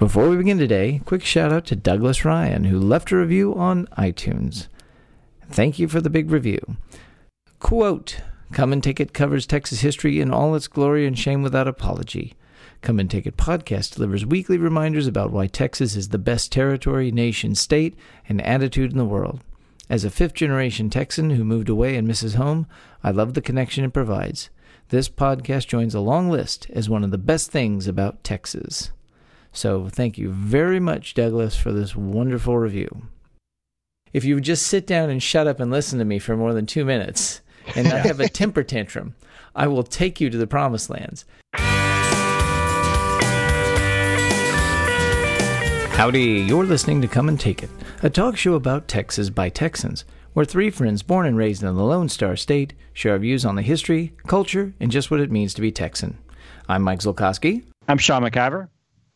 Before we begin today, quick shout out to Douglas Ryan, who left a review on iTunes. Thank you for the big review. Quote Come and Take It covers Texas history in all its glory and shame without apology. Come and Take It podcast delivers weekly reminders about why Texas is the best territory, nation, state, and attitude in the world. As a fifth generation Texan who moved away and misses home, I love the connection it provides. This podcast joins a long list as one of the best things about Texas. So thank you very much, Douglas, for this wonderful review. If you would just sit down and shut up and listen to me for more than two minutes and not have a temper tantrum, I will take you to the promised lands. Howdy, you're listening to Come and Take It, a talk show about Texas by Texans, where three friends born and raised in the Lone Star State share our views on the history, culture, and just what it means to be Texan. I'm Mike Zolkowski. I'm Sean McIver.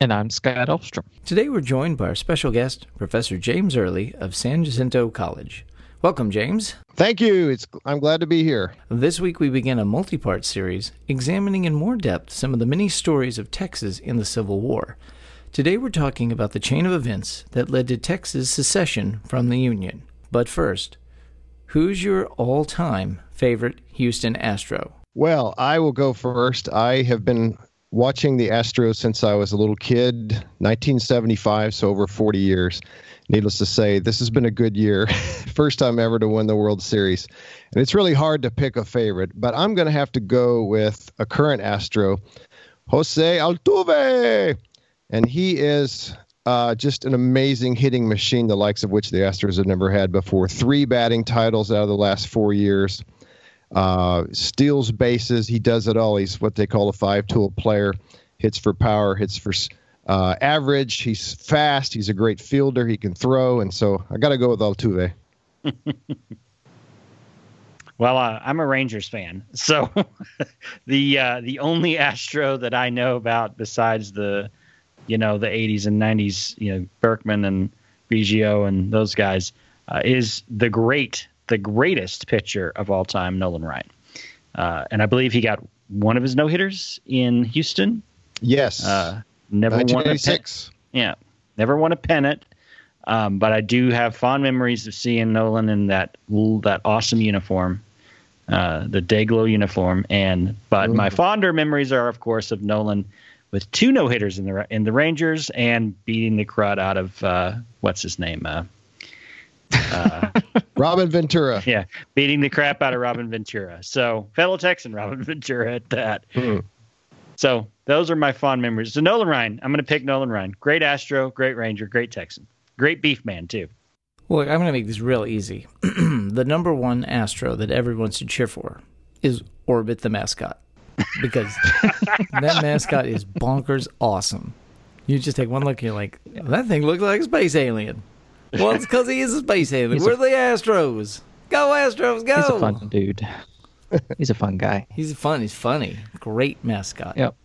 And I'm Scott Elfstrom. Today we're joined by our special guest, Professor James Early of San Jacinto College. Welcome, James. Thank you. It's, I'm glad to be here. This week we begin a multi part series examining in more depth some of the many stories of Texas in the Civil War. Today we're talking about the chain of events that led to Texas' secession from the Union. But first, who's your all time favorite Houston Astro? Well, I will go first. I have been watching the Astros since I was a little kid, 1975, so over 40 years. Needless to say, this has been a good year. First time ever to win the World Series. And it's really hard to pick a favorite, but I'm going to have to go with a current Astro, Jose Altuve and he is uh, just an amazing hitting machine, the likes of which the Astros have never had before. Three batting titles out of the last four years. Uh, steals bases. He does it all. He's what they call a five-tool player. Hits for power. Hits for uh, average. He's fast. He's a great fielder. He can throw. And so I got to go with Altuve. well, uh, I'm a Rangers fan, so the uh, the only Astro that I know about besides the you know the 80s and 90s you know Berkman and Biggio and those guys uh, is the great the greatest pitcher of all time Nolan Ryan. Uh, and I believe he got one of his no hitters in Houston. Yes. Uh, never won a pen- yeah never won a pennant. Um, but I do have fond memories of seeing Nolan in that that awesome uniform uh, the Dayglow uniform. And but Ooh. my fonder memories are of course of Nolan with two no hitters in the in the Rangers and beating the crud out of uh, what's his name, uh, Robin Ventura. Yeah, beating the crap out of Robin Ventura. So fellow Texan Robin Ventura at that. Hmm. So those are my fond memories. So Nolan Ryan, I'm going to pick Nolan Ryan. Great Astro, great Ranger, great Texan, great Beef Man too. Well, I'm going to make this real easy. the number one Astro that everyone should cheer for is Orbit the mascot because that mascot is bonkers awesome. You just take one look and you're like, that thing looks like a space alien. Well, it's because he is a space alien. We're the Astros. Go Astros, go! He's a fun dude. He's a fun guy. He's fun. He's funny. Great mascot. Yep.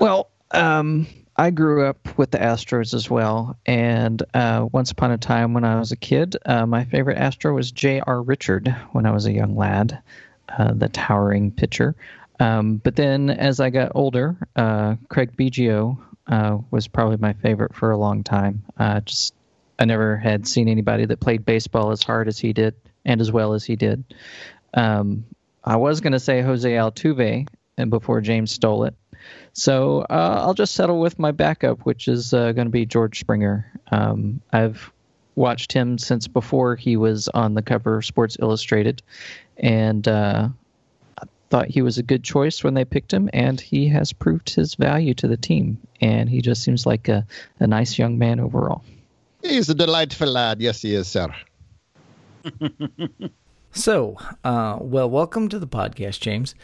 Well, um, I grew up with the Astros as well, and uh, once upon a time when I was a kid, uh, my favorite Astro was J.R. Richard when I was a young lad, uh, the towering pitcher. Um, but then as I got older, uh, Craig Biggio uh, was probably my favorite for a long time. Uh, just I never had seen anybody that played baseball as hard as he did and as well as he did. Um, I was going to say Jose Altuve, and before James stole it. So uh, I'll just settle with my backup, which is uh, going to be George Springer. Um, I've watched him since before he was on the cover of Sports Illustrated, and uh, thought he was a good choice when they picked him, and he has proved his value to the team. And he just seems like a, a nice young man overall. He's a delightful lad. Yes, he is, sir. so, uh, well, welcome to the podcast, James.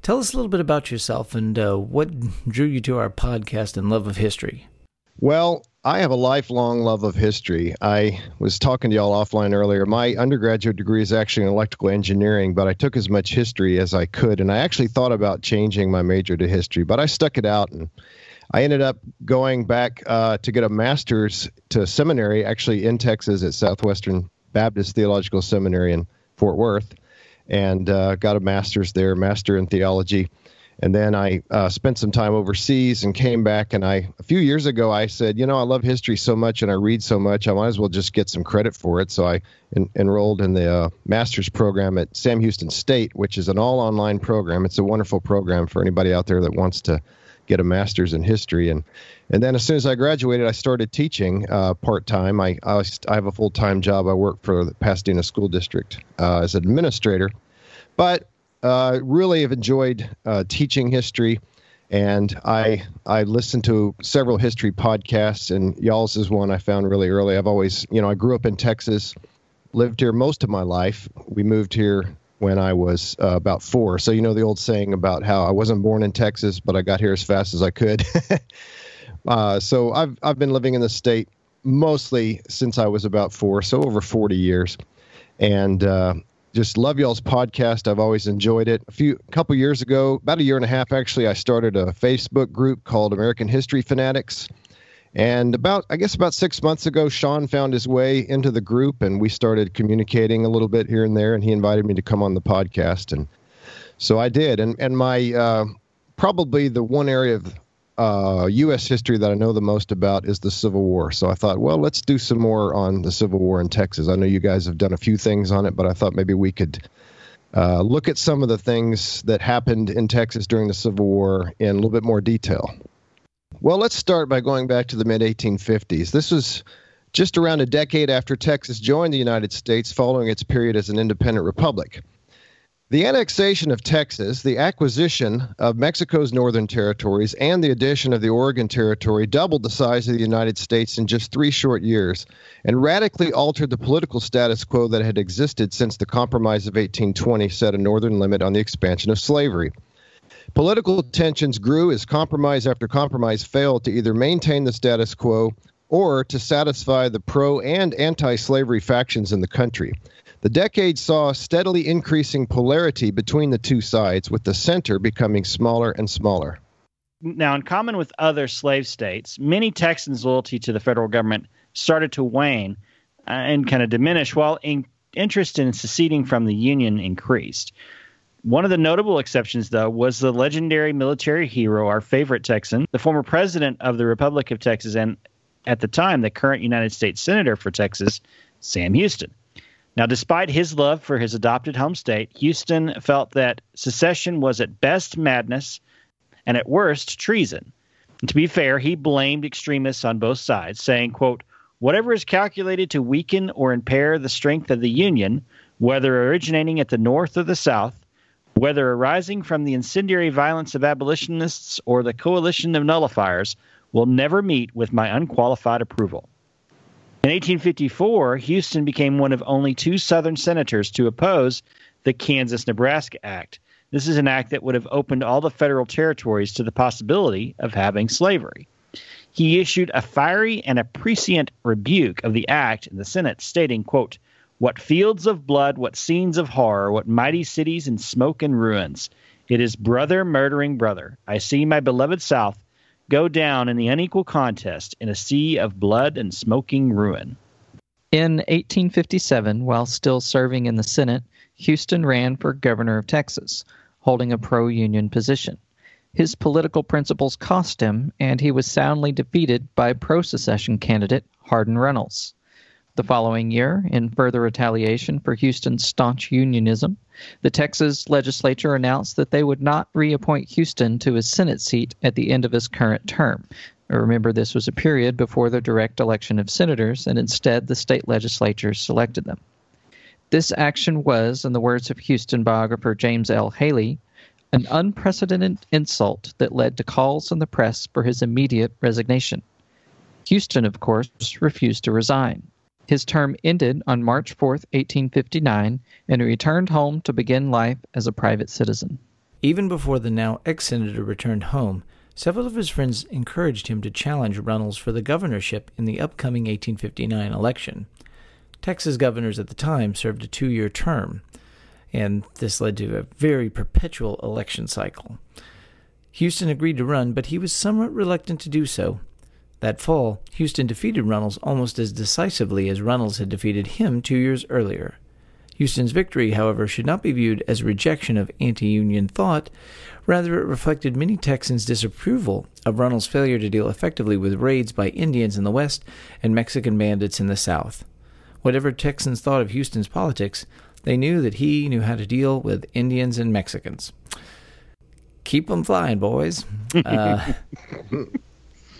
Tell us a little bit about yourself and uh, what drew you to our podcast and love of history. Well, I have a lifelong love of history. I was talking to y'all offline earlier. My undergraduate degree is actually in electrical engineering, but I took as much history as I could. And I actually thought about changing my major to history, but I stuck it out and I ended up going back uh, to get a master's to seminary, actually in Texas at Southwestern Baptist Theological Seminary in Fort Worth, and uh, got a master's there, master in theology. And then I uh, spent some time overseas and came back. And I, a few years ago, I said, you know, I love history so much and I read so much, I might as well just get some credit for it. So I en- enrolled in the uh, master's program at Sam Houston State, which is an all online program. It's a wonderful program for anybody out there that wants to get a master's in history. And and then as soon as I graduated, I started teaching uh, part time. I, I, I have a full time job. I work for the Pasadena School District uh, as an administrator, but uh, really have enjoyed uh, teaching history. And I I listened to several history podcasts, and y'all's is one I found really early. I've always, you know, I grew up in Texas, lived here most of my life. We moved here when I was uh, about four. So you know the old saying about how I wasn't born in Texas, but I got here as fast as I could. uh, so I've I've been living in the state mostly since I was about four, so over 40 years, and uh, just love y'all's podcast. I've always enjoyed it. A few couple years ago, about a year and a half actually, I started a Facebook group called American History Fanatics. And about I guess about 6 months ago, Sean found his way into the group and we started communicating a little bit here and there and he invited me to come on the podcast and so I did. And and my uh, probably the one area of uh, U.S. history that I know the most about is the Civil War. So I thought, well, let's do some more on the Civil War in Texas. I know you guys have done a few things on it, but I thought maybe we could uh, look at some of the things that happened in Texas during the Civil War in a little bit more detail. Well, let's start by going back to the mid 1850s. This was just around a decade after Texas joined the United States following its period as an independent republic. The annexation of Texas, the acquisition of Mexico's northern territories, and the addition of the Oregon Territory doubled the size of the United States in just three short years and radically altered the political status quo that had existed since the Compromise of 1820 set a northern limit on the expansion of slavery. Political tensions grew as compromise after compromise failed to either maintain the status quo or to satisfy the pro and anti slavery factions in the country. The decade saw steadily increasing polarity between the two sides, with the center becoming smaller and smaller. Now, in common with other slave states, many Texans' loyalty to the federal government started to wane uh, and kind of diminish, while in- interest in seceding from the Union increased. One of the notable exceptions, though, was the legendary military hero, our favorite Texan, the former president of the Republic of Texas, and at the time, the current United States Senator for Texas, Sam Houston. Now, despite his love for his adopted home state, Houston felt that secession was at best madness and at worst treason. And to be fair, he blamed extremists on both sides, saying, quote, whatever is calculated to weaken or impair the strength of the Union, whether originating at the North or the South, whether arising from the incendiary violence of abolitionists or the coalition of nullifiers, will never meet with my unqualified approval. In 1854, Houston became one of only two Southern senators to oppose the Kansas Nebraska Act. This is an act that would have opened all the federal territories to the possibility of having slavery. He issued a fiery and a prescient rebuke of the act in the Senate, stating, quote, What fields of blood, what scenes of horror, what mighty cities in smoke and ruins. It is brother murdering brother. I see my beloved South go down in the unequal contest in a sea of blood and smoking ruin. In 1857, while still serving in the Senate, Houston ran for governor of Texas, holding a pro union position. His political principles cost him, and he was soundly defeated by pro secession candidate Hardin Runnels. The following year, in further retaliation for Houston's staunch unionism, the Texas legislature announced that they would not reappoint Houston to his Senate seat at the end of his current term. Remember, this was a period before the direct election of senators, and instead the state legislatures selected them. This action was, in the words of Houston biographer James L. Haley, an unprecedented insult that led to calls in the press for his immediate resignation. Houston, of course, refused to resign. His term ended on March 4, 1859, and he returned home to begin life as a private citizen. Even before the now ex senator returned home, several of his friends encouraged him to challenge Runnels for the governorship in the upcoming 1859 election. Texas governors at the time served a two year term, and this led to a very perpetual election cycle. Houston agreed to run, but he was somewhat reluctant to do so that fall, Houston defeated Runnels almost as decisively as Runnels had defeated him two years earlier. Houston's victory, however, should not be viewed as a rejection of anti union thought. Rather, it reflected many Texans' disapproval of Runnels' failure to deal effectively with raids by Indians in the West and Mexican bandits in the South. Whatever Texans thought of Houston's politics, they knew that he knew how to deal with Indians and Mexicans. Keep 'em flying, boys. Uh,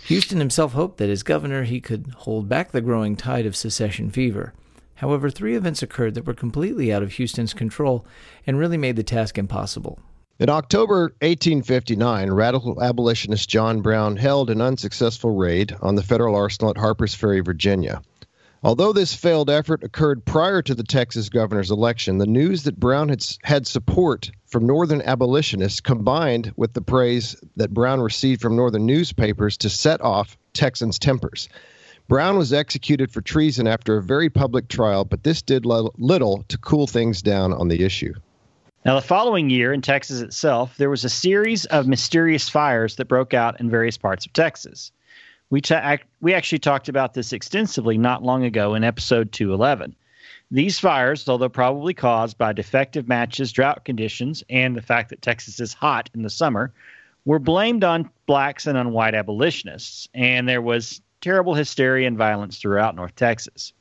Houston himself hoped that as governor he could hold back the growing tide of secession fever. However, three events occurred that were completely out of Houston's control and really made the task impossible. In October 1859, radical abolitionist John Brown held an unsuccessful raid on the federal arsenal at Harpers Ferry, Virginia. Although this failed effort occurred prior to the Texas governor's election, the news that Brown had, had support from Northern abolitionists combined with the praise that Brown received from Northern newspapers to set off Texans' tempers. Brown was executed for treason after a very public trial, but this did little to cool things down on the issue. Now, the following year in Texas itself, there was a series of mysterious fires that broke out in various parts of Texas. We, ta- we actually talked about this extensively not long ago in episode 211. These fires, although probably caused by defective matches, drought conditions, and the fact that Texas is hot in the summer, were blamed on blacks and on white abolitionists, and there was terrible hysteria and violence throughout North Texas.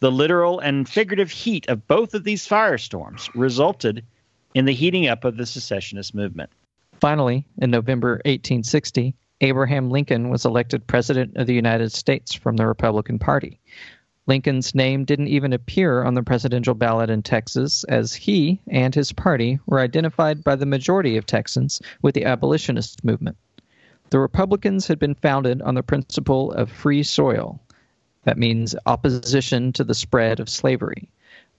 The literal and figurative heat of both of these firestorms resulted in the heating up of the secessionist movement. Finally, in November 1860, Abraham Lincoln was elected President of the United States from the Republican Party. Lincoln's name didn't even appear on the presidential ballot in Texas, as he and his party were identified by the majority of Texans with the abolitionist movement. The Republicans had been founded on the principle of free soil. That means opposition to the spread of slavery.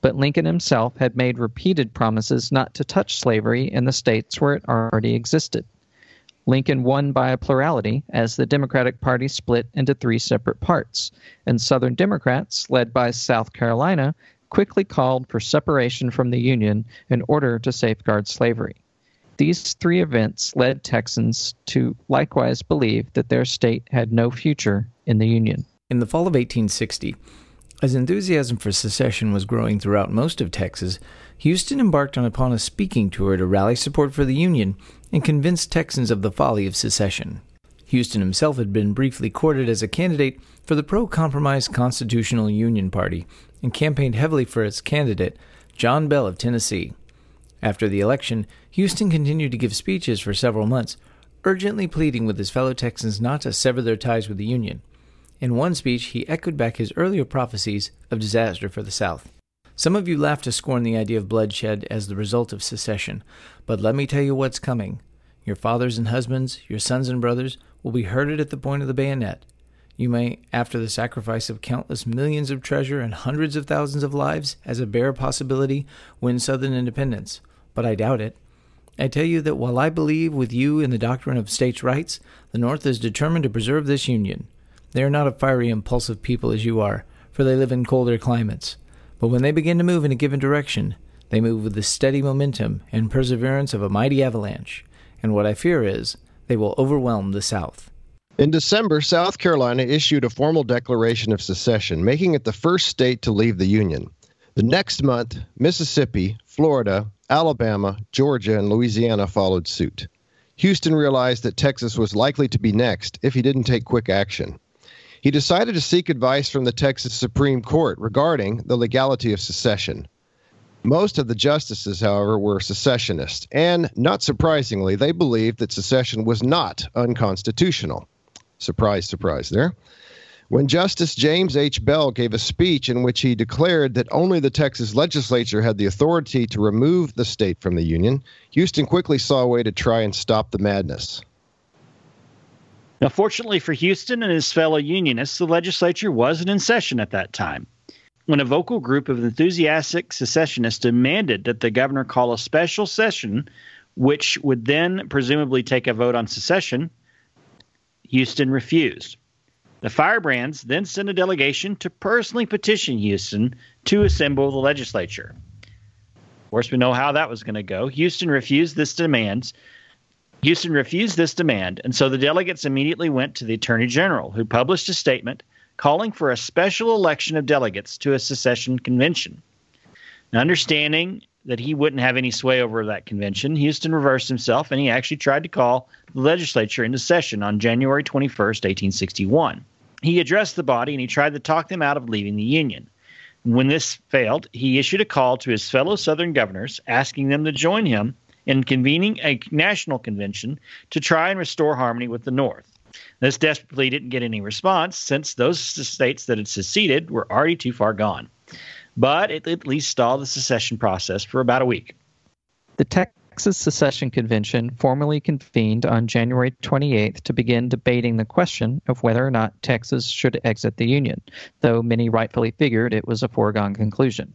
But Lincoln himself had made repeated promises not to touch slavery in the states where it already existed. Lincoln won by a plurality as the Democratic Party split into three separate parts, and Southern Democrats, led by South Carolina, quickly called for separation from the Union in order to safeguard slavery. These three events led Texans to likewise believe that their state had no future in the Union. In the fall of 1860, as enthusiasm for secession was growing throughout most of Texas, Houston embarked on upon a speaking tour to rally support for the Union and convinced Texans of the folly of secession. Houston himself had been briefly courted as a candidate for the pro compromise Constitutional Union Party and campaigned heavily for its candidate, John Bell of Tennessee. After the election, Houston continued to give speeches for several months, urgently pleading with his fellow Texans not to sever their ties with the Union. In one speech, he echoed back his earlier prophecies of disaster for the South. Some of you laugh to scorn the idea of bloodshed as the result of secession, but let me tell you what's coming. Your fathers and husbands, your sons and brothers, will be herded at the point of the bayonet. You may, after the sacrifice of countless millions of treasure and hundreds of thousands of lives, as a bare possibility, win Southern independence, but I doubt it. I tell you that while I believe with you in the doctrine of states' rights, the North is determined to preserve this Union. They are not a fiery, impulsive people as you are, for they live in colder climates. But when they begin to move in a given direction, they move with the steady momentum and perseverance of a mighty avalanche. And what I fear is, they will overwhelm the South. In December, South Carolina issued a formal declaration of secession, making it the first state to leave the Union. The next month, Mississippi, Florida, Alabama, Georgia, and Louisiana followed suit. Houston realized that Texas was likely to be next if he didn't take quick action he decided to seek advice from the Texas Supreme Court regarding the legality of secession. Most of the justices, however, were secessionists, and not surprisingly, they believed that secession was not unconstitutional. Surprise, surprise there. When Justice James H. Bell gave a speech in which he declared that only the Texas legislature had the authority to remove the state from the Union, Houston quickly saw a way to try and stop the madness. Now, fortunately for Houston and his fellow Unionists, the legislature wasn't in session at that time. When a vocal group of enthusiastic secessionists demanded that the governor call a special session, which would then presumably take a vote on secession, Houston refused. The Firebrands then sent a delegation to personally petition Houston to assemble the legislature. Of course, we know how that was going to go. Houston refused this demand, Houston refused this demand, and so the delegates immediately went to the Attorney General, who published a statement calling for a special election of delegates to a secession convention. Now, understanding that he wouldn't have any sway over that convention, Houston reversed himself and he actually tried to call the legislature into session on January 21st, 1861. He addressed the body and he tried to talk them out of leaving the Union. When this failed, he issued a call to his fellow Southern governors asking them to join him in convening a national convention to try and restore harmony with the North. This desperately didn't get any response since those states that had seceded were already too far gone but it at least stalled the secession process for about a week. The Texas Secession Convention formally convened on January 28th to begin debating the question of whether or not Texas should exit the Union, though many rightfully figured it was a foregone conclusion.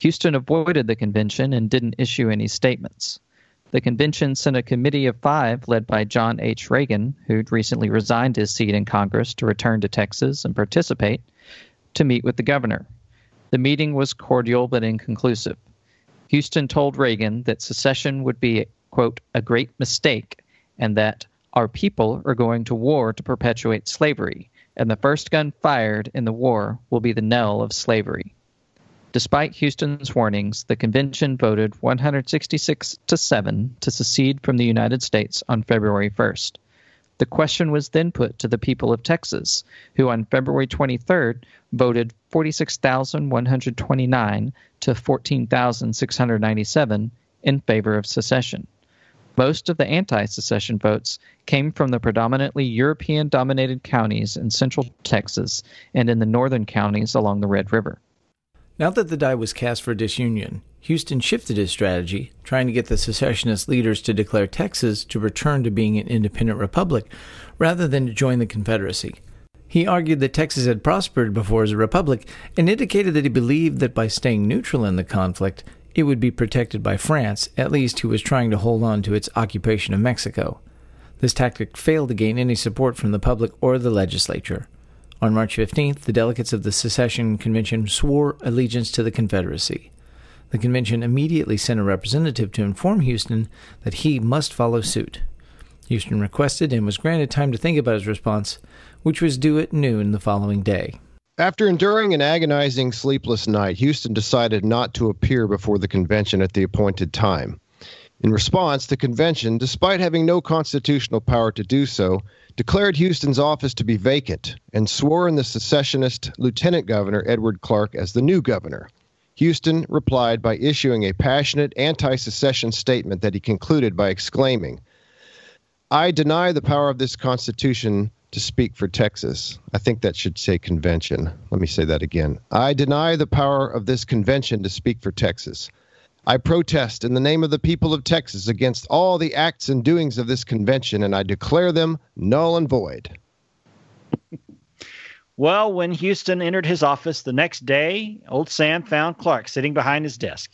Houston avoided the convention and didn't issue any statements. The convention sent a committee of five led by John H. Reagan, who'd recently resigned his seat in Congress to return to Texas and participate, to meet with the governor. The meeting was cordial but inconclusive. Houston told Reagan that secession would be, quote, a great mistake and that our people are going to war to perpetuate slavery, and the first gun fired in the war will be the knell of slavery. Despite Houston's warnings, the convention voted 166 to 7 to secede from the United States on February 1st. The question was then put to the people of Texas, who on February 23rd voted 46,129 to 14,697 in favor of secession. Most of the anti secession votes came from the predominantly European dominated counties in central Texas and in the northern counties along the Red River. Now that the die was cast for disunion, Houston shifted his strategy, trying to get the secessionist leaders to declare Texas to return to being an independent republic rather than to join the Confederacy. He argued that Texas had prospered before as a republic and indicated that he believed that by staying neutral in the conflict, it would be protected by France, at least who was trying to hold on to its occupation of Mexico. This tactic failed to gain any support from the public or the legislature. On March 15th, the delegates of the Secession Convention swore allegiance to the Confederacy. The convention immediately sent a representative to inform Houston that he must follow suit. Houston requested and was granted time to think about his response, which was due at noon the following day. After enduring an agonizing sleepless night, Houston decided not to appear before the convention at the appointed time. In response, the convention, despite having no constitutional power to do so, declared Houston's office to be vacant and swore in the secessionist Lieutenant Governor Edward Clark as the new governor. Houston replied by issuing a passionate anti secession statement that he concluded by exclaiming, I deny the power of this Constitution to speak for Texas. I think that should say convention. Let me say that again. I deny the power of this convention to speak for Texas. I protest in the name of the people of Texas against all the acts and doings of this convention, and I declare them null and void. well, when Houston entered his office the next day, old Sam found Clark sitting behind his desk.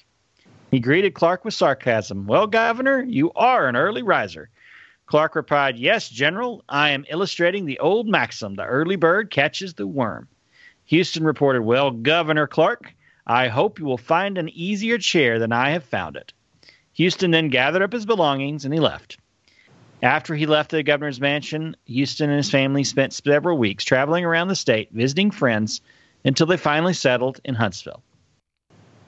He greeted Clark with sarcasm. Well, Governor, you are an early riser. Clark replied, Yes, General, I am illustrating the old maxim the early bird catches the worm. Houston reported, Well, Governor Clark, I hope you will find an easier chair than I have found it. Houston then gathered up his belongings and he left. After he left the governor's mansion, Houston and his family spent several weeks traveling around the state, visiting friends, until they finally settled in Huntsville.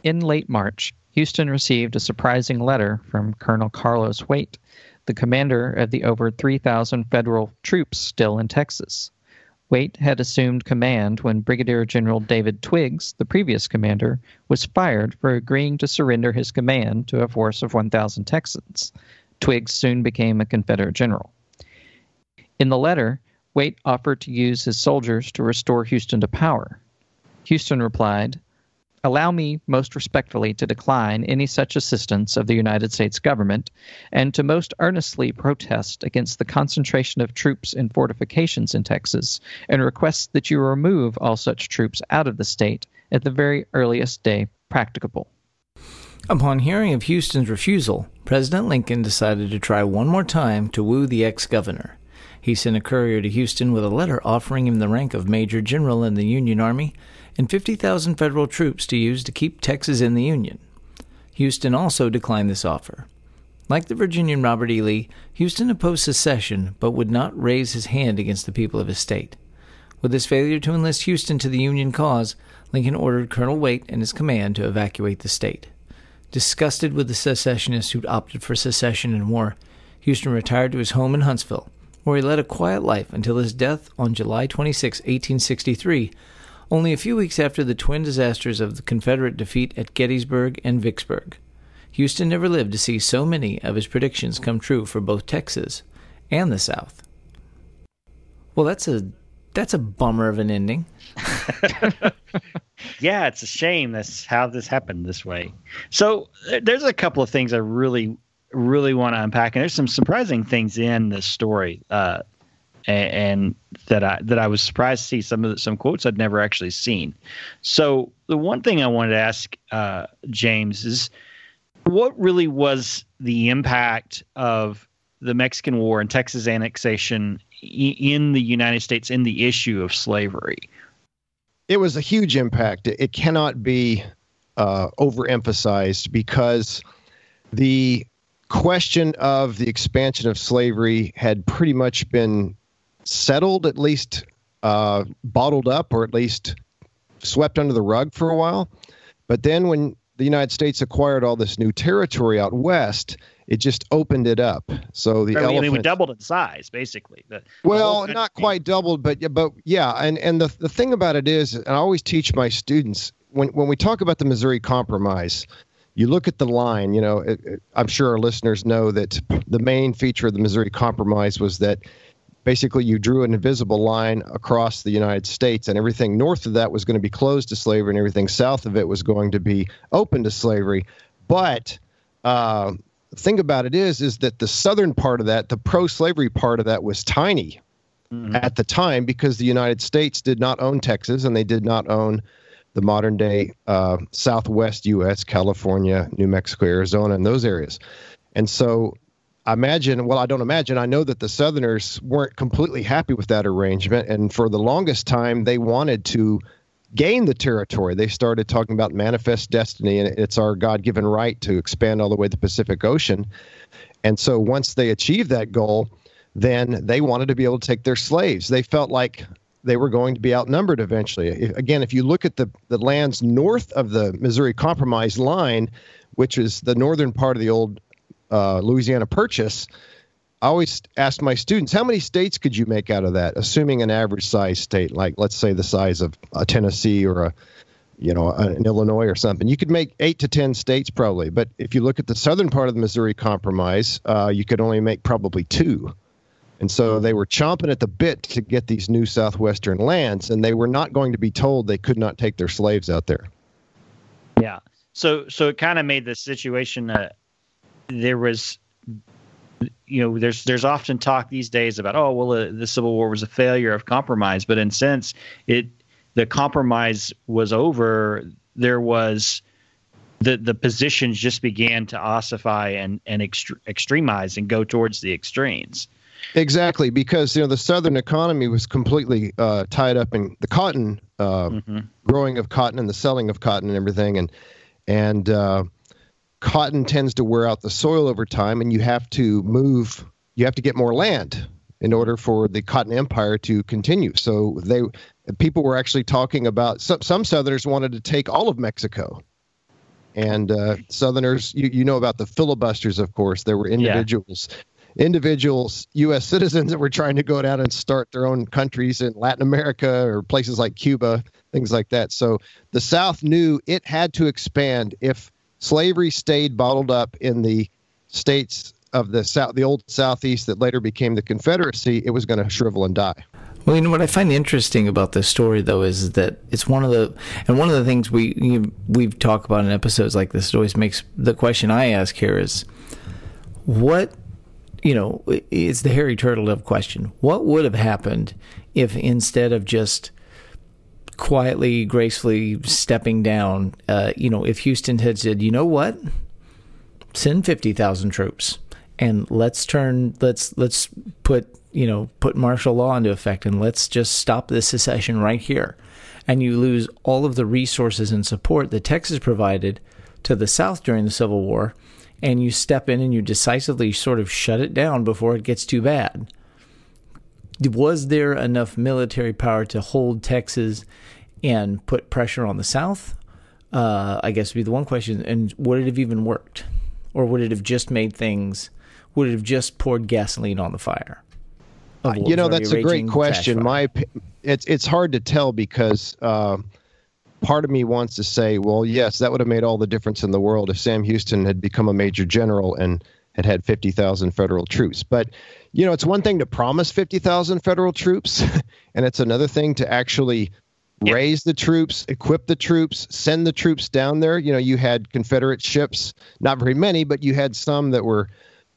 In late March, Houston received a surprising letter from Colonel Carlos Waite, the commander of the over 3,000 federal troops still in Texas. Waite had assumed command when Brigadier General David Twiggs, the previous commander, was fired for agreeing to surrender his command to a force of 1,000 Texans. Twiggs soon became a Confederate general. In the letter, Waite offered to use his soldiers to restore Houston to power. Houston replied, allow me most respectfully to decline any such assistance of the United States government and to most earnestly protest against the concentration of troops and fortifications in Texas and request that you remove all such troops out of the state at the very earliest day practicable. Upon hearing of Houston's refusal, President Lincoln decided to try one more time to woo the ex governor. He sent a courier to Houston with a letter offering him the rank of Major General in the Union Army and 50,000 federal troops to use to keep Texas in the Union. Houston also declined this offer. Like the Virginian Robert E. Lee, Houston opposed secession but would not raise his hand against the people of his state. With his failure to enlist Houston to the Union cause, Lincoln ordered Colonel Waite and his command to evacuate the state. Disgusted with the secessionists who'd opted for secession and war, Houston retired to his home in Huntsville, where he led a quiet life until his death on July 26, 1863, only a few weeks after the twin disasters of the Confederate defeat at Gettysburg and Vicksburg. Houston never lived to see so many of his predictions come true for both Texas and the South. Well, that's a that's a bummer of an ending. yeah, it's a shame that's how this happened this way. So there's a couple of things I really, really want to unpack, and there's some surprising things in this story, uh, and, and, that I that I was surprised to see some of the, some quotes I'd never actually seen. So the one thing I wanted to ask uh, James is, what really was the impact of the Mexican War and Texas annexation in the United States in the issue of slavery? It was a huge impact. It cannot be uh, overemphasized because the question of the expansion of slavery had pretty much been settled, at least uh, bottled up, or at least swept under the rug for a while. But then when the United States acquired all this new territory out west, it just opened it up. So the I elephant, mean, we doubled in size, basically. The, well, the not quite doubled, but but yeah, and and the the thing about it is, and I always teach my students when when we talk about the Missouri Compromise. You look at the line, you know, it, it, I'm sure our listeners know that the main feature of the Missouri Compromise was that basically you drew an invisible line across the United States, and everything north of that was going to be closed to slavery, and everything south of it was going to be open to slavery. But uh, the thing about it is, is that the southern part of that, the pro-slavery part of that, was tiny mm-hmm. at the time because the United States did not own Texas and they did not own the modern day uh, Southwest U.S., California, New Mexico, Arizona, and those areas. And so Imagine, well, I don't imagine, I know that the Southerners weren't completely happy with that arrangement. And for the longest time, they wanted to gain the territory. They started talking about manifest destiny, and it's our God given right to expand all the way to the Pacific Ocean. And so once they achieved that goal, then they wanted to be able to take their slaves. They felt like they were going to be outnumbered eventually. If, again, if you look at the, the lands north of the Missouri Compromise line, which is the northern part of the old uh, Louisiana Purchase, I always ask my students, how many states could you make out of that, assuming an average size state, like let's say the size of a Tennessee or a, you know, an Illinois or something. You could make eight to ten states probably, but if you look at the southern part of the Missouri Compromise, uh, you could only make probably two. And so they were chomping at the bit to get these new southwestern lands, and they were not going to be told they could not take their slaves out there. Yeah. So so it kind of made the situation uh, there was you know there's there's often talk these days about oh well uh, the civil war was a failure of compromise. But in sense it the compromise was over. There was the the positions just began to ossify and and extre- extremize and go towards the extremes. Exactly because you know the southern economy was completely uh, tied up in the cotton uh, mm-hmm. growing of cotton and the selling of cotton and everything. And and uh, cotton tends to wear out the soil over time, and you have to move. You have to get more land in order for the cotton empire to continue. So they people were actually talking about some, some Southerners wanted to take all of Mexico. And uh, Southerners, you, you know about the filibusters, of course. There were individuals, yeah. individuals, U.S. citizens that were trying to go down and start their own countries in Latin America or places like Cuba, things like that. So the South knew it had to expand if slavery stayed bottled up in the states of the south, the old southeast that later became the Confederacy, it was going to shrivel and die. Well, you know what I find interesting about this story, though, is that it's one of the and one of the things we you, we've talked about in episodes like this. It always makes the question I ask here is, what you know, it's the Harry Turtledove question. What would have happened if instead of just quietly, gracefully stepping down. Uh, you know, if Houston had said, you know what, send fifty thousand troops and let's turn, let's let's put you know put martial law into effect and let's just stop this secession right here, and you lose all of the resources and support that Texas provided to the South during the Civil War, and you step in and you decisively sort of shut it down before it gets too bad was there enough military power to hold Texas and put pressure on the South? Uh, I guess would be the one question. And would it have even worked, or would it have just made things? Would it have just poured gasoline on the fire? Uh, you know, that's a great question. My it's it's hard to tell because uh, part of me wants to say, well, yes, that would have made all the difference in the world if Sam Houston had become a major general and had had 50,000 federal troops. But you know, it's one thing to promise 50,000 federal troops, and it's another thing to actually raise the troops, equip the troops, send the troops down there. You know, you had Confederate ships, not very many, but you had some that were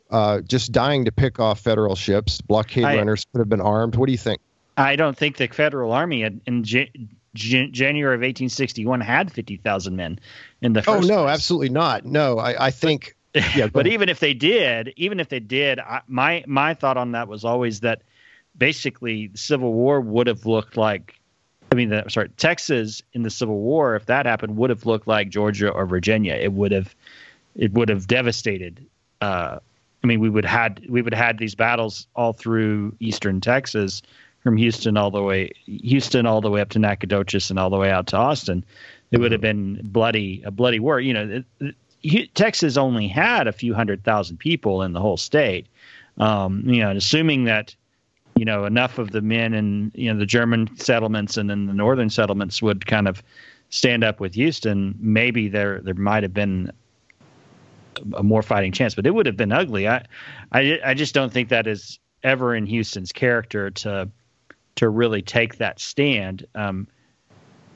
uh, just dying to pick off federal ships. Blockade I, runners could have been armed. What do you think? I don't think the Federal Army in J- J- January of 1861 had 50,000 men in the Oh, no, place. absolutely not. No, I, I think yeah, but even if they did, even if they did, I, my my thought on that was always that basically the Civil War would have looked like, I mean, the, sorry, Texas in the Civil War, if that happened, would have looked like Georgia or Virginia. It would have, it would have devastated. Uh, I mean, we would had we would have had these battles all through eastern Texas, from Houston all the way Houston all the way up to Nacogdoches and all the way out to Austin. It would have been bloody a bloody war. You know, it, Texas only had a few hundred thousand people in the whole state. Um, you know, assuming that you know enough of the men in you know the German settlements and then the northern settlements would kind of stand up with Houston, maybe there there might have been a more fighting chance, but it would have been ugly. I, I, I just don't think that is ever in Houston's character to to really take that stand. Um,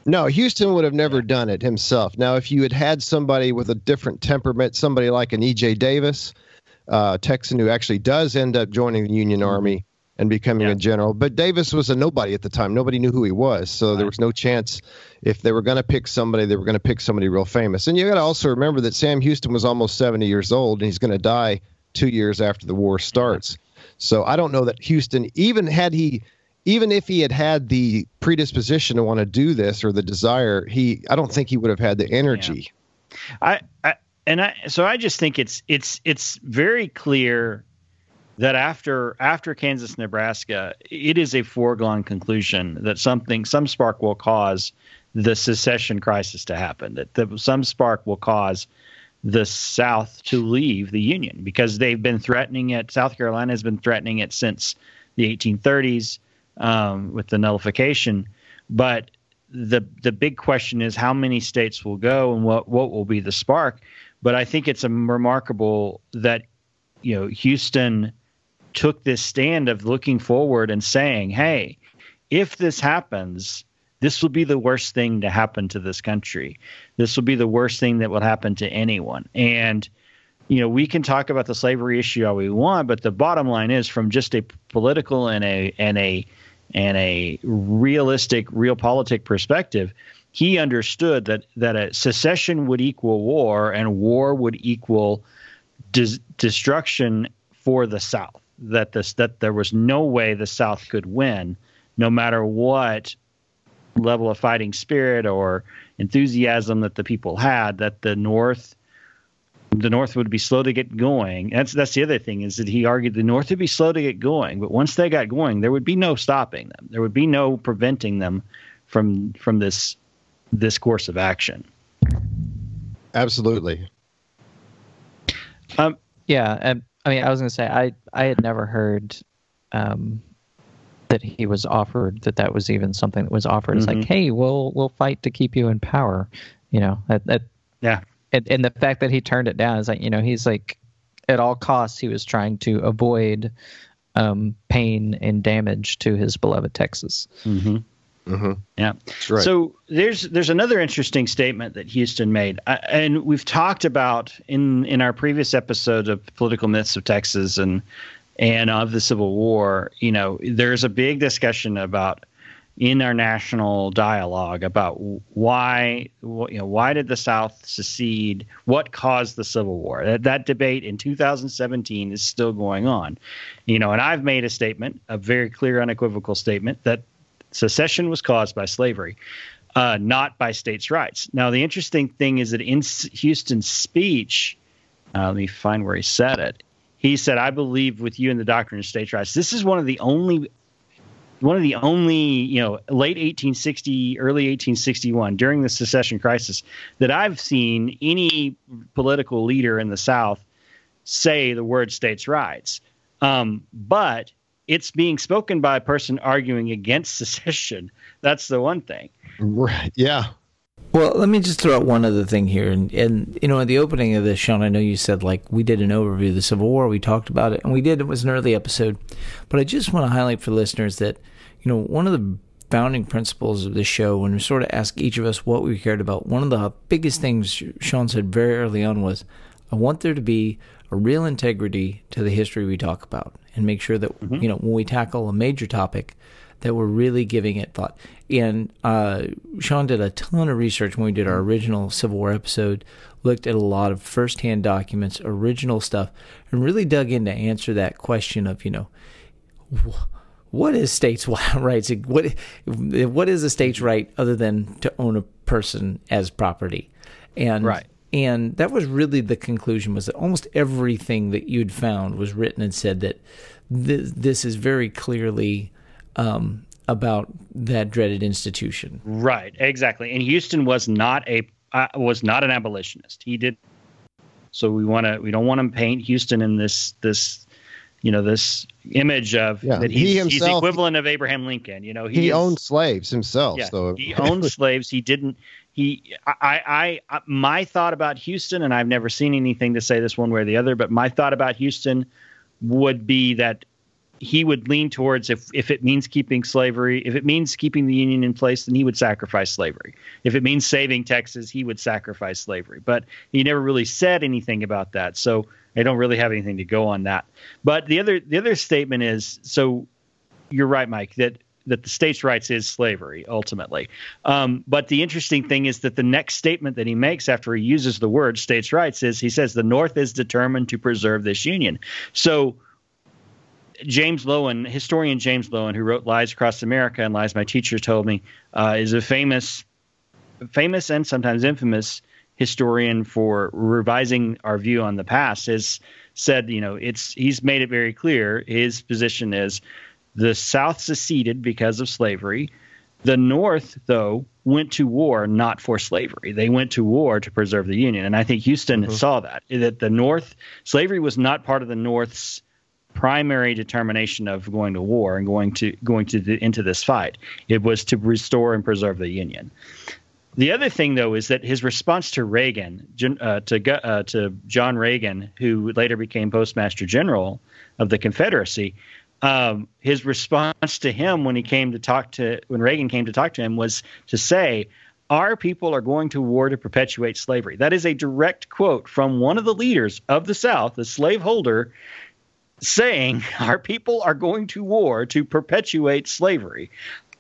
no, Houston would have never done it himself. Now, if you had had somebody with a different temperament, somebody like an E.J. Davis, uh, Texan who actually does end up joining the Union mm-hmm. Army and becoming yeah. a general, but Davis was a nobody at the time. Nobody knew who he was, so right. there was no chance. If they were going to pick somebody, they were going to pick somebody real famous. And you got to also remember that Sam Houston was almost 70 years old, and he's going to die two years after the war starts. So I don't know that Houston, even had he even if he had had the predisposition to want to do this or the desire, he I don't think he would have had the energy. Yeah. I, I and I so I just think it's it's it's very clear that after after Kansas Nebraska, it is a foregone conclusion that something some spark will cause the secession crisis to happen. That the, some spark will cause the South to leave the Union because they've been threatening it. South Carolina has been threatening it since the 1830s um, with the nullification. But the the big question is how many states will go and what what will be the spark. But I think it's remarkable that you know Houston took this stand of looking forward and saying, "Hey, if this happens." This will be the worst thing to happen to this country. This will be the worst thing that will happen to anyone. And you know, we can talk about the slavery issue all we want, but the bottom line is from just a political and a and a and a realistic, realpolitik perspective, he understood that that a secession would equal war, and war would equal des- destruction for the South. That this that there was no way the South could win, no matter what level of fighting spirit or enthusiasm that the people had. That the North the North would be slow to get going. That's that's the other thing is that he argued the North would be slow to get going, but once they got going, there would be no stopping them. There would be no preventing them from from this this course of action. Absolutely. Um. Yeah, and I mean, I was going to say I I had never heard um, that he was offered that that was even something that was offered. It's mm-hmm. like, hey, we'll we'll fight to keep you in power. You know that that yeah and, and the fact that he turned it down is like you know he's like at all costs he was trying to avoid um, pain and damage to his beloved Texas. Mm-hmm. Mm-hmm. Yeah, right. So there's there's another interesting statement that Houston made, uh, and we've talked about in in our previous episode of political myths of Texas and and of the Civil War. You know, there's a big discussion about in our national dialogue about why you know why did the South secede? What caused the Civil War? That, that debate in 2017 is still going on. You know, and I've made a statement, a very clear, unequivocal statement that secession was caused by slavery. Uh, not by states' rights. Now, the interesting thing is that in Houston's speech, uh, let me find where he said it. He said, I believe with you in the doctrine of states' rights. This is one of the only one of the only, you know, late 1860, early 1861, during the secession crisis, that I've seen any political leader in the South say the word states' rights. Um, but it's being spoken by a person arguing against secession. That's the one thing. Right. Yeah. Well, let me just throw out one other thing here, and and you know, at the opening of this, Sean, I know you said like we did an overview of the Civil War, we talked about it, and we did. It was an early episode, but I just want to highlight for listeners that you know one of the founding principles of this show, when we sort of ask each of us what we cared about, one of the biggest things Sean said very early on was, I want there to be a real integrity to the history we talk about, and make sure that mm-hmm. you know when we tackle a major topic that we're really giving it thought. And uh, Sean did a ton of research when we did our original Civil War episode, looked at a lot of firsthand documents, original stuff, and really dug in to answer that question of, you know, what is states' rights? What what is a state's right other than to own a person as property? And right. And that was really the conclusion was that almost everything that you'd found was written and said that this, this is very clearly um, about that dreaded institution. Right, exactly. And Houston was not a uh, was not an abolitionist. He did. So we want to we don't want to paint Houston in this this you know this image of yeah. that he's, he himself, he's the equivalent of Abraham Lincoln. You know he, he is, owned slaves himself. Yeah, so he owned slaves. He didn't. He I, I I my thought about Houston, and I've never seen anything to say this one way or the other, but my thought about Houston would be that he would lean towards if if it means keeping slavery, if it means keeping the union in place, then he would sacrifice slavery. If it means saving Texas, he would sacrifice slavery. But he never really said anything about that, so I don't really have anything to go on that. But the other the other statement is so you're right, Mike, that that the states' rights is slavery ultimately. Um, but the interesting thing is that the next statement that he makes after he uses the word states' rights is he says the North is determined to preserve this union. So James Loewen, historian James Loewen, who wrote Lies Across America and Lies My Teacher Told Me, uh, is a famous, famous and sometimes infamous historian for revising our view on the past. Has said, you know, it's he's made it very clear. His position is the South seceded because of slavery. The North, though, went to war not for slavery. They went to war to preserve the Union. And I think Houston mm-hmm. saw that, that the North, slavery was not part of the North's primary determination of going to war and going to going to the, into this fight. It was to restore and preserve the Union. The other thing, though, is that his response to Reagan, uh, to uh, to John Reagan, who later became Postmaster General of the Confederacy, um, his response to him when he came to talk to when Reagan came to talk to him was to say, "Our people are going to war to perpetuate slavery." That is a direct quote from one of the leaders of the South, the slaveholder, saying our people are going to war to perpetuate slavery.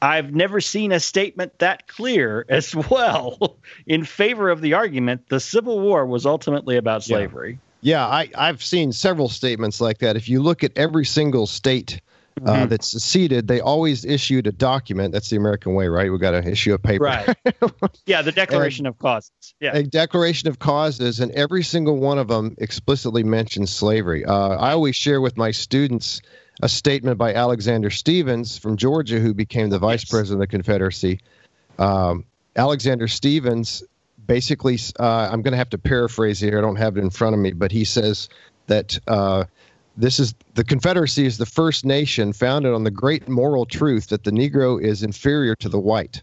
I've never seen a statement that clear as well in favor of the argument the Civil War was ultimately about slavery. Yeah, yeah I, I've seen several statements like that. If you look at every single state uh, mm-hmm. that's seceded, they always issued a document. That's the American way, right? We got to issue a paper. Right. yeah, the Declaration and, of Causes. Yeah. A Declaration of Causes, and every single one of them explicitly mentions slavery. Uh, I always share with my students a statement by Alexander Stephens from Georgia, who became the vice yes. president of the Confederacy. Um, Alexander Stephens basically, uh, I'm going to have to paraphrase here. I don't have it in front of me, but he says that uh, this is the Confederacy is the first nation founded on the great moral truth that the Negro is inferior to the white,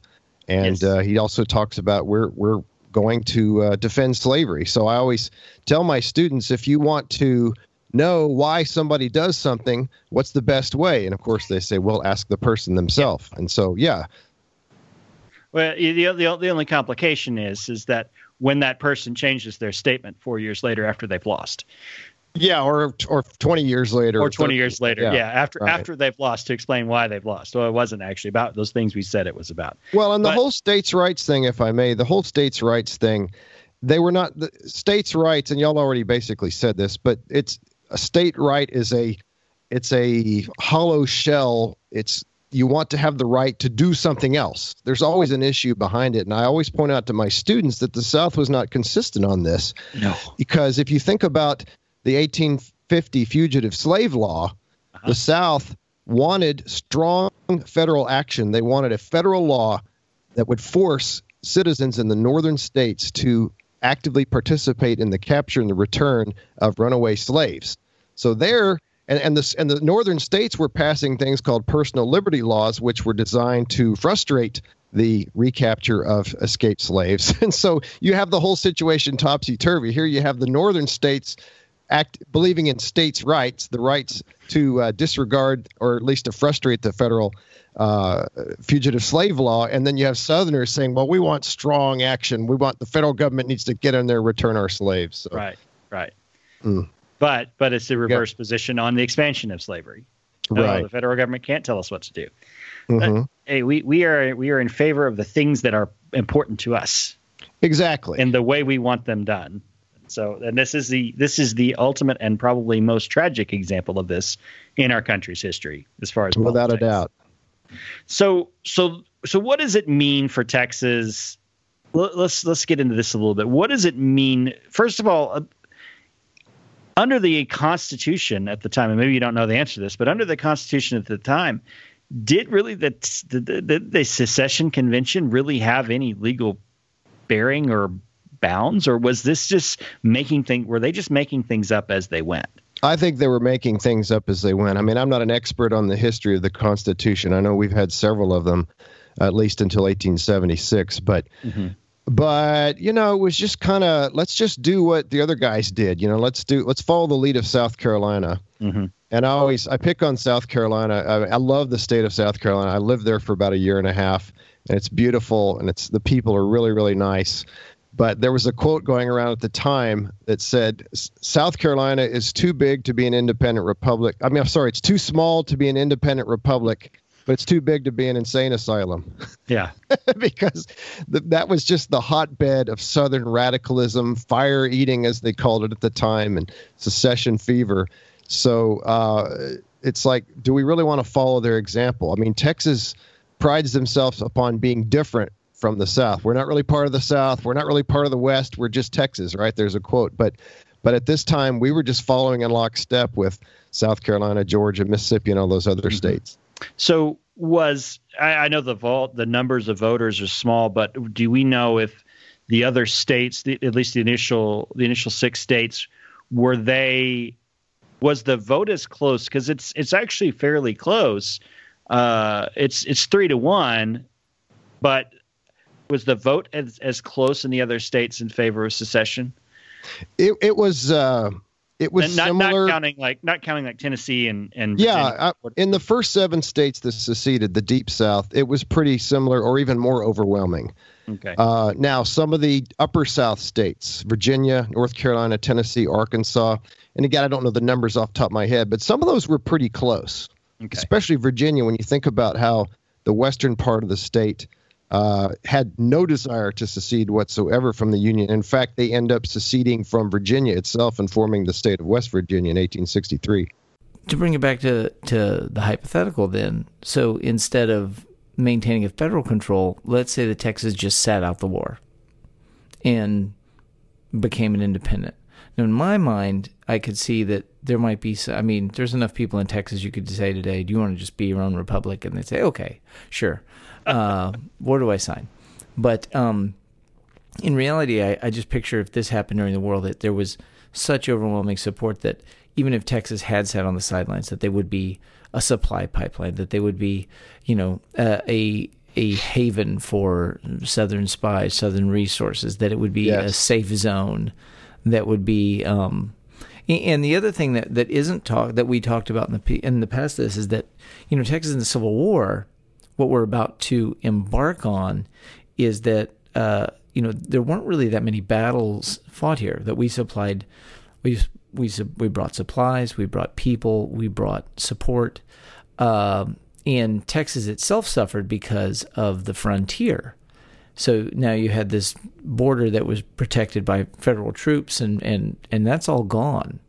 and yes. uh, he also talks about we're we're going to uh, defend slavery. So I always tell my students if you want to know why somebody does something, what's the best way? And of course they say, well, ask the person themselves. And so yeah. Well, the, the the only complication is is that when that person changes their statement four years later after they've lost. Yeah, or or 20 years later. Or 20 years later. Yeah, yeah after right. after they've lost to explain why they've lost. So it wasn't actually about those things we said it was about. Well, and the whole states' rights thing, if I may, the whole states' rights thing, they were not the states' rights, and y'all already basically said this, but it's a state right is a it's a hollow shell. It's you want to have the right to do something else. There's always an issue behind it. And I always point out to my students that the South was not consistent on this. No. Because if you think about the 1850 fugitive slave law, uh-huh. the South wanted strong federal action. They wanted a federal law that would force citizens in the northern states to actively participate in the capture and the return of runaway slaves. So there, and, and, the, and the northern states were passing things called personal liberty laws, which were designed to frustrate the recapture of escaped slaves. And so you have the whole situation topsy turvy. Here you have the northern states act believing in states' rights, the rights to uh, disregard or at least to frustrate the federal uh, fugitive slave law, and then you have Southerners saying, "Well, we want strong action. We want the federal government needs to get in there, return our slaves." So, right, right. Mm. But but it's the reverse yep. position on the expansion of slavery. No, right. The federal government can't tell us what to do. Mm-hmm. hey, we, we are we are in favor of the things that are important to us. Exactly. And the way we want them done. So, and this is the this is the ultimate and probably most tragic example of this in our country's history, as far as without politics. a doubt. So, so, so, what does it mean for Texas? Let's let's get into this a little bit. What does it mean? First of all, uh, under the Constitution at the time, and maybe you don't know the answer to this, but under the Constitution at the time, did really the the, the, the secession convention really have any legal bearing or bounds, or was this just making things? Were they just making things up as they went? I think they were making things up as they went. I mean, I'm not an expert on the history of the Constitution. I know we've had several of them, at least until 1876, but. Mm-hmm. But you know, it was just kind of let's just do what the other guys did. You know, let's do let's follow the lead of South Carolina. Mm-hmm. And I always I pick on South Carolina. I, I love the state of South Carolina. I lived there for about a year and a half, and it's beautiful, and it's the people are really really nice. But there was a quote going around at the time that said, South Carolina is too big to be an independent republic. I mean, I'm sorry, it's too small to be an independent republic, but it's too big to be an insane asylum. Yeah. because th- that was just the hotbed of Southern radicalism, fire eating, as they called it at the time, and secession fever. So uh, it's like, do we really want to follow their example? I mean, Texas prides themselves upon being different from the South. We're not really part of the South. We're not really part of the West. We're just Texas, right? There's a quote. But but at this time, we were just following in lockstep with South Carolina, Georgia, Mississippi, and all those other mm-hmm. states. So was I, I know the vault the numbers of voters are small, but do we know if the other states, the, at least the initial the initial six states, were they was the vote as close? Because it's it's actually fairly close. Uh, it's it's three to one, but was the vote as, as close in the other states in favor of secession? It it was uh, it was not, similar. Not counting like not counting like Tennessee and and yeah. I, in the first seven states that seceded, the Deep South, it was pretty similar or even more overwhelming. Okay. Uh, now some of the upper South states, Virginia, North Carolina, Tennessee, Arkansas, and again I don't know the numbers off the top of my head, but some of those were pretty close. Okay. Especially Virginia, when you think about how the western part of the state uh, had no desire to secede whatsoever from the Union. In fact, they end up seceding from Virginia itself and forming the state of West Virginia in 1863. To bring it back to, to the hypothetical, then, so instead of maintaining a federal control, let's say that Texas just sat out the war and became an independent. Now, in my mind, I could see that there might be. I mean, there's enough people in Texas you could say today, "Do you want to just be your own republic?" And they'd say, "Okay, sure." Uh, where do I sign? But um, in reality, I, I just picture if this happened during the war, that there was such overwhelming support that even if Texas had sat on the sidelines, that they would be a supply pipeline, that they would be, you know, uh, a a haven for Southern spies, Southern resources, that it would be yes. a safe zone, that would be. Um, and the other thing that, that isn't talked that we talked about in the in the past this is that you know Texas in the Civil War what we're about to embark on is that uh, you know there weren't really that many battles fought here that we supplied. We we we brought supplies, we brought people, we brought support, uh, and Texas itself suffered because of the frontier. So now you had this border that was protected by federal troops, and and and that's all gone.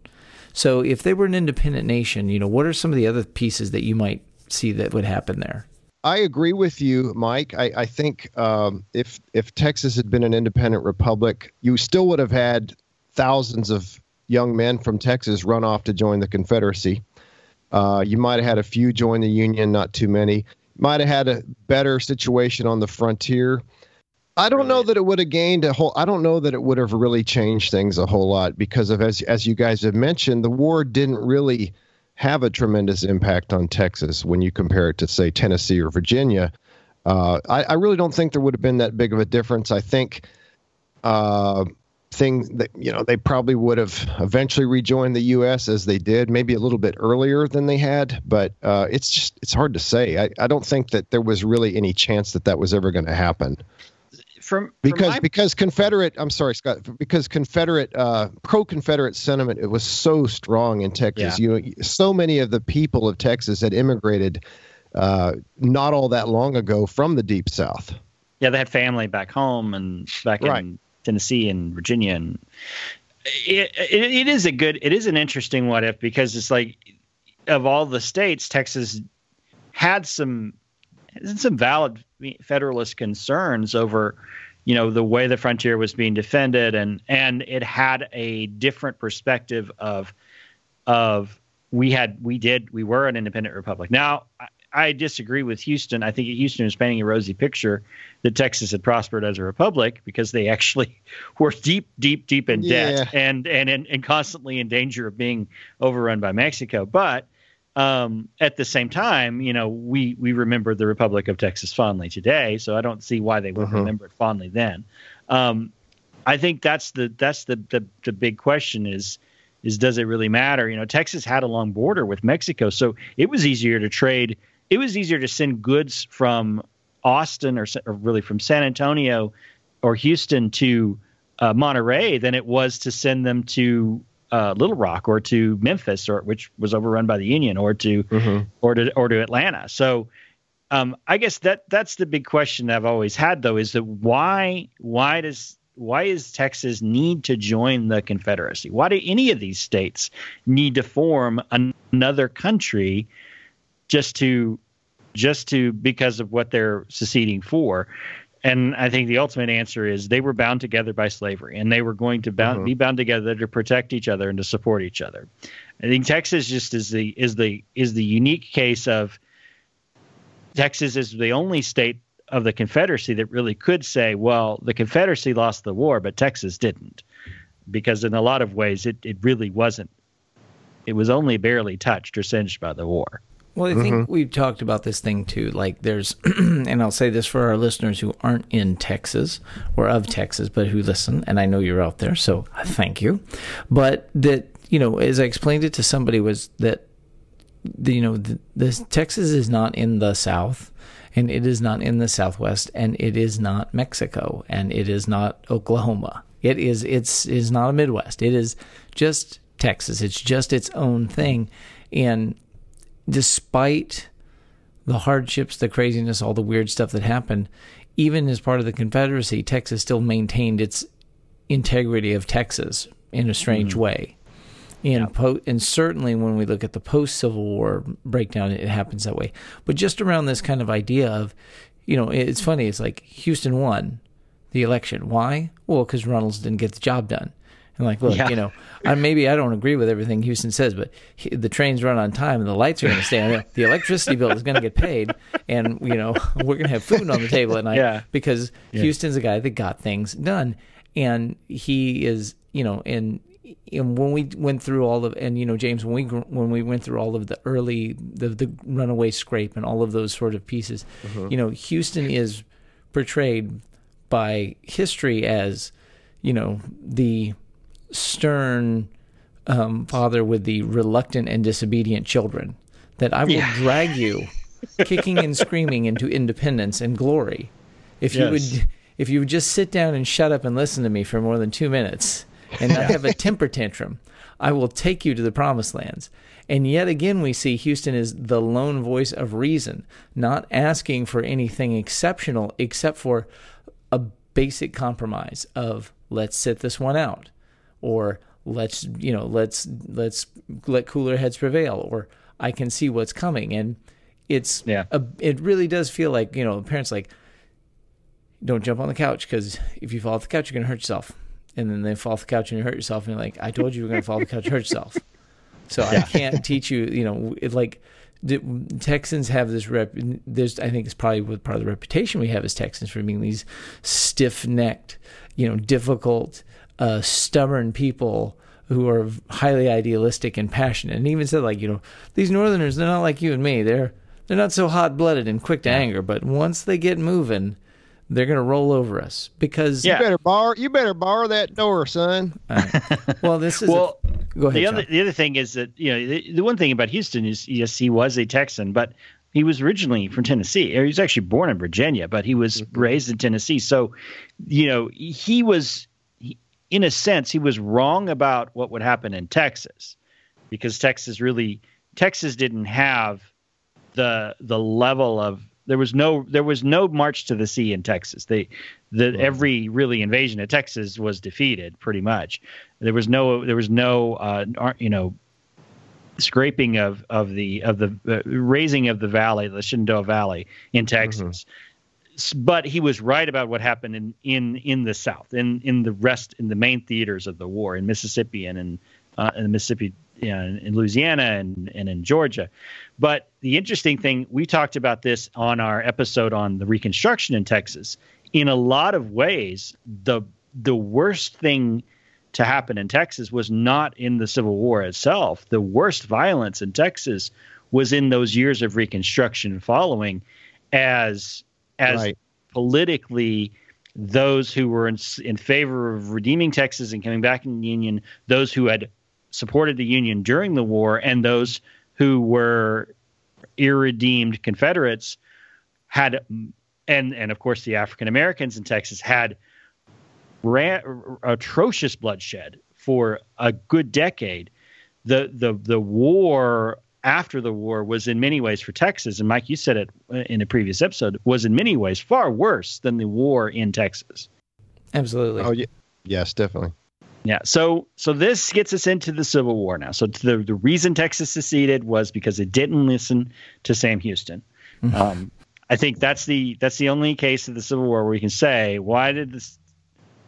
So if they were an independent nation, you know, what are some of the other pieces that you might see that would happen there? I agree with you, Mike. I, I think um, if if Texas had been an independent republic, you still would have had thousands of young men from Texas run off to join the Confederacy. Uh, you might have had a few join the union, not too many. Might have had a better situation on the frontier. I don't know that it would have gained a whole. I don't know that it would have really changed things a whole lot because of as as you guys have mentioned, the war didn't really have a tremendous impact on Texas when you compare it to say Tennessee or Virginia. Uh, I, I, really don't think there would have been that big of a difference. I think uh, thing that you know they probably would have eventually rejoined the U.S. as they did, maybe a little bit earlier than they had. But uh, it's just it's hard to say. I, I don't think that there was really any chance that that was ever going to happen. From, because my... because Confederate I'm sorry Scott because Confederate uh, pro Confederate sentiment it was so strong in Texas yeah. you so many of the people of Texas had immigrated uh, not all that long ago from the deep south yeah they had family back home and back right. in Tennessee and Virginia, and it, it, it is a good, it is an interesting what if because it's like of all the states, Texas had some some valid federalist concerns over you know the way the frontier was being defended and and it had a different perspective of of we had we did we were an independent republic now I disagree with Houston. I think Houston is painting a rosy picture that Texas had prospered as a republic because they actually were deep, deep, deep in debt yeah. and, and and constantly in danger of being overrun by Mexico. But um, at the same time, you know, we we remember the Republic of Texas fondly today, so I don't see why they would uh-huh. remember it fondly then. Um, I think that's the that's the, the the big question is is does it really matter? You know, Texas had a long border with Mexico, so it was easier to trade it was easier to send goods from Austin or, or really from San Antonio or Houston to uh, Monterrey than it was to send them to uh, Little Rock or to Memphis, or which was overrun by the Union, or to mm-hmm. or to or to Atlanta. So, um, I guess that that's the big question I've always had, though, is that why why does why is Texas need to join the Confederacy? Why do any of these states need to form an, another country just to just to because of what they're seceding for. And I think the ultimate answer is they were bound together by slavery, and they were going to bound, mm-hmm. be bound together to protect each other and to support each other. I think Texas just is the is the is the unique case of Texas is the only state of the Confederacy that really could say, well, the Confederacy lost the war, but Texas didn't, because in a lot of ways it it really wasn't. It was only barely touched or singed by the war. Well, I think mm-hmm. we've talked about this thing too. Like, there's, and I'll say this for our listeners who aren't in Texas or of Texas, but who listen, and I know you're out there, so thank you. But that, you know, as I explained it to somebody, was that, the, you know, the, this Texas is not in the South, and it is not in the Southwest, and it is not Mexico, and it is not Oklahoma. It is, it's, is not a Midwest. It is just Texas. It's just its own thing. And despite the hardships, the craziness, all the weird stuff that happened, even as part of the Confederacy, Texas still maintained its integrity of Texas in a strange mm-hmm. way. And, yeah. po- and certainly when we look at the post Civil War breakdown, it happens that way. But just around this kind of idea of, you know, it's funny. It's like Houston won the election. Why? Well, because Runnels didn't get the job done. And like, look, yeah. you know, I, maybe I don't agree with everything Houston says, but he, the trains run on time and the lights are going to stay on. The electricity bill is going to get paid, and you know, we're going to have food on the table at night yeah. because yeah. Houston's a guy that got things done, and he is, you know, and and when we went through all of and you know James when we when we went through all of the early the the runaway scrape and all of those sort of pieces mm-hmm. you know Houston is portrayed by history as you know the stern um, father with the reluctant and disobedient children that I will yeah. drag you kicking and screaming into independence and glory. If yes. you would if you would just sit down and shut up and listen to me for more than 2 minutes and not have a temper tantrum, I will take you to the promised lands. And yet again, we see Houston is the lone voice of reason, not asking for anything exceptional except for a basic compromise of let's sit this one out or let's you know let's let's let cooler heads prevail or i can see what's coming and it's yeah a, it really does feel like you know parents like don't jump on the couch because if you fall off the couch you're going to hurt yourself and then they fall off the couch and you hurt yourself and you're like i told you you were going to fall off the couch and hurt yourself So I can't teach you. You know, it, like the Texans have this rep. There's, I think, it's probably with part of the reputation we have as Texans for being these stiff-necked, you know, difficult, uh, stubborn people who are highly idealistic and passionate. And he even said, like, you know, these Northerners, they're not like you and me. They're they're not so hot-blooded and quick to anger, but once they get moving, they're going to roll over us because Yeah. You better borrow. You better borrow that door, son. well, this is Well, a, go ahead. the John. other the other thing is that you know the, the one thing about Houston is yes he was a Texan, but he was originally from Tennessee. Or he was actually born in Virginia, but he was raised in Tennessee. So, you know, he was he, in a sense he was wrong about what would happen in Texas because Texas really Texas didn't have the the level of there was no there was no march to the sea in Texas. They the every really invasion of Texas was defeated pretty much. There was no there was no uh, you know scraping of of the of the uh, razing of the valley, the Shenandoah Valley in Texas. S- But he was right about what happened in in in the South, in in the rest in the main theaters of the war in Mississippi and in uh, in Mississippi, you in Louisiana and and in Georgia. But the interesting thing, we talked about this on our episode on the Reconstruction in Texas. In a lot of ways, the the worst thing to happen in Texas was not in the Civil War itself. The worst violence in Texas was in those years of Reconstruction following, as as Right. politically those who were in, in favor of redeeming Texas and coming back in the Union, those who had supported the Union during the war, and those who were irredeemed Confederates had, and and of course the African Americans in Texas had ran, atrocious bloodshed for a good decade. The the the war after the war was in many ways for Texas, and Mike, you said it in a previous episode, was in many ways far worse than the war in Texas. Absolutely. Oh yeah. Yes, definitely. Yeah. So so this gets us into the Civil War now. So the the reason Texas seceded was because it didn't listen to Sam Houston. Um, I think that's the that's the only case of the Civil War where we can say why did this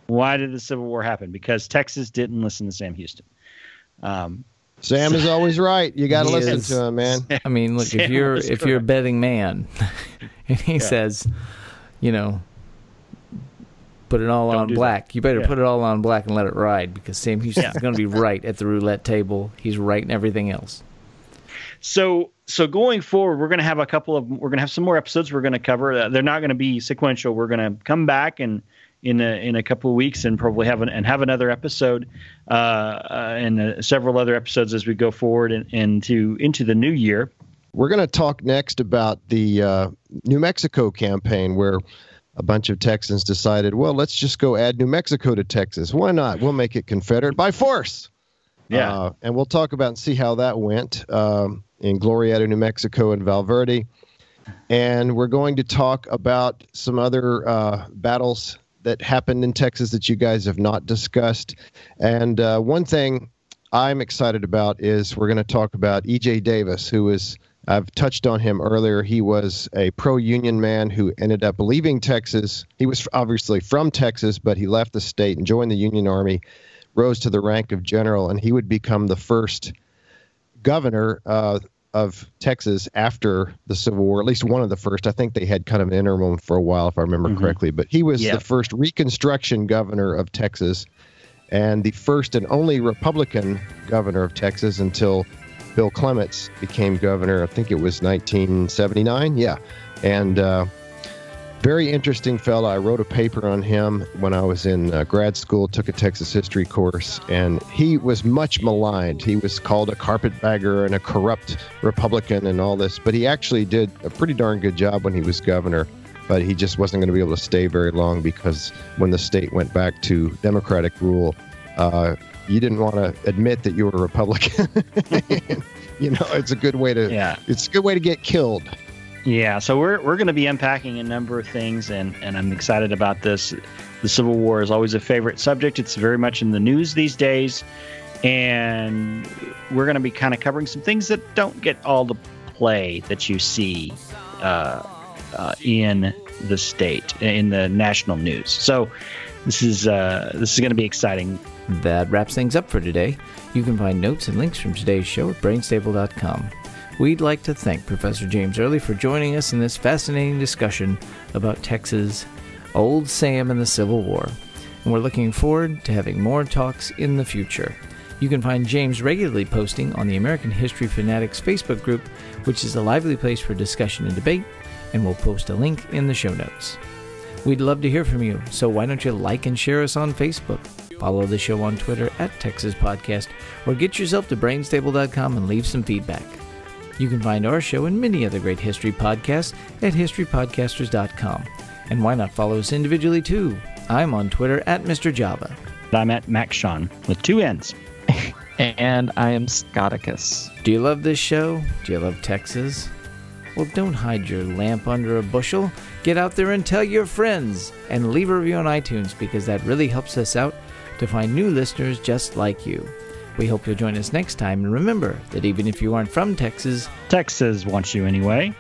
why did the Civil War happen? Because Texas didn't listen to Sam Houston. Um, Sam is always right. You got to listen is. to him, man. I mean, look, if you're was if you're a betting man, and he says, you know, put it all Don't on do that. black, you better Yeah. put it all on black and let it ride because Sam Houston's going to be right at the roulette table. He's right in everything else. so so going forward we're going to have a couple of we're going to have some more episodes we're going to cover Uh, they're not going to be sequential we're going to come back and in a, in a couple of weeks and probably have an, and have another episode uh, uh, and uh, several other episodes as we go forward and into into the new year We're going to talk next about the uh, New Mexico campaign where a bunch of Texans decided, well, let's just go add New Mexico to Texas. Why not? We'll make it Confederate by force. Yeah. Uh, and we'll talk about and see how that went um, in Glorieta, New Mexico, and Valverde. And we're going to talk about some other uh, battles that happened in Texas that you guys have not discussed. And uh, one thing I'm excited about is we're going to talk about E.J. Davis, who is, I've touched on him earlier. He was a pro union man who ended up leaving Texas. He was obviously from Texas, but he left the state and joined the Union Army, rose to the rank of general, and he would become the first governor uh, of Texas after the Civil War, at least one of the first. I think they had kind of an interim for a while, if I remember Mhm. correctly. But he was Yeah. the first Reconstruction governor of Texas and the first and only Republican governor of Texas until Bill Clements became governor. I think it was 1979. Yeah. And uh, very interesting fellow. I wrote a paper on him when I was in uh, grad school, took a Texas history course, and he was much maligned. He was called a carpetbagger and a corrupt Republican and all this, but he actually did a pretty darn good job when he was governor. But he just wasn't going to be able to stay very long because when the state went back to Democratic rule, uh, you didn't want to admit that you were a Republican. you know, it's a good way to yeah it's a good way to get killed. Yeah, so we're we're going to be unpacking a number of things, and and I'm excited about this. The Civil War is always a favorite subject. It's very much in the news these days, and we're going to be kind of covering some things that don't get all the play that you see uh, uh, in the state in the national news. So this is uh, this is going to be exciting. That wraps things up for today. You can find notes and links from today's show at brainstable.com. We'd like to thank Professor James Early for joining us in this fascinating discussion about Texas, Old Sam, and the Civil War. And we're looking forward to having more talks in the future. You can find James regularly posting on the American History Fanatics Facebook group, which is a lively place for discussion and debate, and we'll post a link in the show notes. We'd love to hear from you, so why don't you like and share us on Facebook? Follow the show on Twitter at Texas Podcast, or get yourself to brainstable.com and leave some feedback. You can find our show and many other great history podcasts at historypodcasters.com. And why not follow us individually too? I'm on Twitter at Mr. Java. I'm at Max Sean with two N's. and I am Scoticus. Do you love this show? Do you love Texas? Well, don't hide your lamp under a bushel. Get out there and tell your friends and leave a review on iTunes because that really helps us out to find new listeners just like you. We hope you'll join us next time and remember that even if you aren't from Texas, Texas wants you anyway.